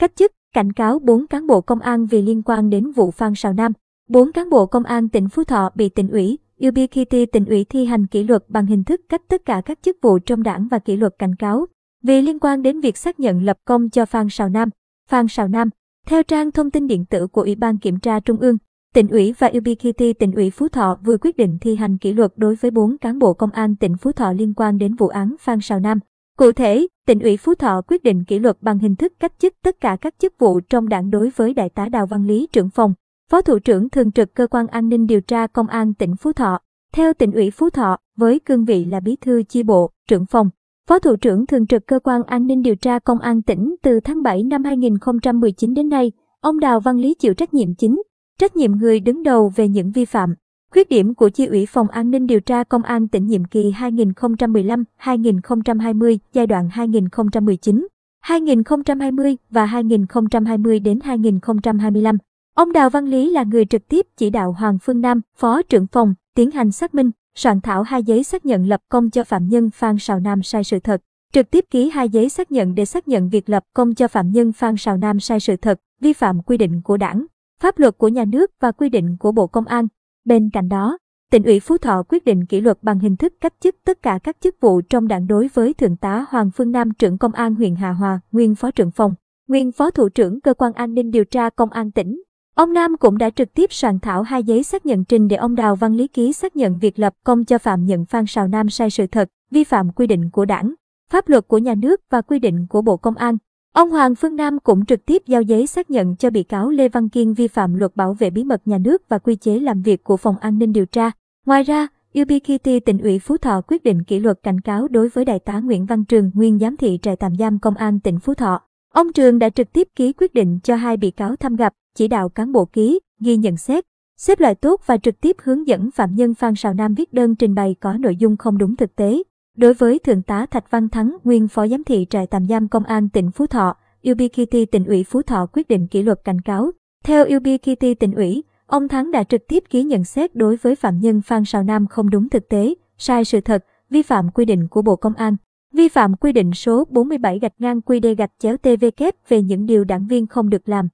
cách chức, cảnh cáo 4 cán bộ công an vì liên quan đến vụ Phan Sào Nam. 4 cán bộ công an tỉnh Phú Thọ bị tỉnh ủy, UBKT tỉnh ủy thi hành kỷ luật bằng hình thức cách tất cả các chức vụ trong đảng và kỷ luật cảnh cáo vì liên quan đến việc xác nhận lập công cho Phan Sào Nam. Phan Sào Nam, theo trang thông tin điện tử của Ủy ban Kiểm tra Trung ương, tỉnh ủy và UBKT tỉnh ủy Phú Thọ vừa quyết định thi hành kỷ luật đối với 4 cán bộ công an tỉnh Phú Thọ liên quan đến vụ án Phan Sào Nam. Cụ thể, tỉnh ủy Phú Thọ quyết định kỷ luật bằng hình thức cách chức tất cả các chức vụ trong đảng đối với đại tá Đào Văn Lý trưởng phòng, phó thủ trưởng thường trực cơ quan an ninh điều tra công an tỉnh Phú Thọ. Theo tỉnh ủy Phú Thọ, với cương vị là bí thư chi bộ, trưởng phòng, phó thủ trưởng thường trực cơ quan an ninh điều tra công an tỉnh từ tháng 7 năm 2019 đến nay, ông Đào Văn Lý chịu trách nhiệm chính, trách nhiệm người đứng đầu về những vi phạm, Khuyết điểm của Chi ủy Phòng An ninh điều tra Công an tỉnh nhiệm kỳ 2015-2020, giai đoạn 2019, 2020 và 2020 đến 2025. Ông Đào Văn Lý là người trực tiếp chỉ đạo Hoàng Phương Nam, Phó trưởng phòng, tiến hành xác minh, soạn thảo hai giấy xác nhận lập công cho phạm nhân Phan Sào Nam sai sự thật, trực tiếp ký hai giấy xác nhận để xác nhận việc lập công cho phạm nhân Phan Sào Nam sai sự thật, vi phạm quy định của đảng, pháp luật của nhà nước và quy định của Bộ Công an. Bên cạnh đó, tỉnh ủy Phú Thọ quyết định kỷ luật bằng hình thức cách chức tất cả các chức vụ trong đảng đối với Thượng tá Hoàng Phương Nam trưởng công an huyện Hà Hòa, nguyên phó trưởng phòng, nguyên phó thủ trưởng cơ quan an ninh điều tra công an tỉnh. Ông Nam cũng đã trực tiếp soạn thảo hai giấy xác nhận trình để ông Đào Văn Lý ký xác nhận việc lập công cho phạm nhận Phan Sào Nam sai sự thật, vi phạm quy định của đảng, pháp luật của nhà nước và quy định của Bộ Công an. Ông Hoàng Phương Nam cũng trực tiếp giao giấy xác nhận cho bị cáo Lê Văn Kiên vi phạm luật bảo vệ bí mật nhà nước và quy chế làm việc của Phòng An ninh điều tra. Ngoài ra, UBKT tỉnh ủy Phú Thọ quyết định kỷ luật cảnh cáo đối với đại tá Nguyễn Văn Trường, nguyên giám thị trại tạm giam công an tỉnh Phú Thọ. Ông Trường đã trực tiếp ký quyết định cho hai bị cáo thăm gặp, chỉ đạo cán bộ ký, ghi nhận xét, xếp loại tốt và trực tiếp hướng dẫn phạm nhân Phan Sào Nam viết đơn trình bày có nội dung không đúng thực tế. Đối với Thượng tá Thạch Văn Thắng, nguyên Phó Giám thị trại tạm giam Công an tỉnh Phú Thọ, UBKT tỉnh ủy Phú Thọ quyết định kỷ luật cảnh cáo. Theo UBKT tỉnh ủy, ông Thắng đã trực tiếp ký nhận xét đối với phạm nhân Phan Sào Nam không đúng thực tế, sai sự thật, vi phạm quy định của Bộ Công an, vi phạm quy định số 47 gạch ngang quy đề gạch chéo TVK về những điều đảng viên không được làm.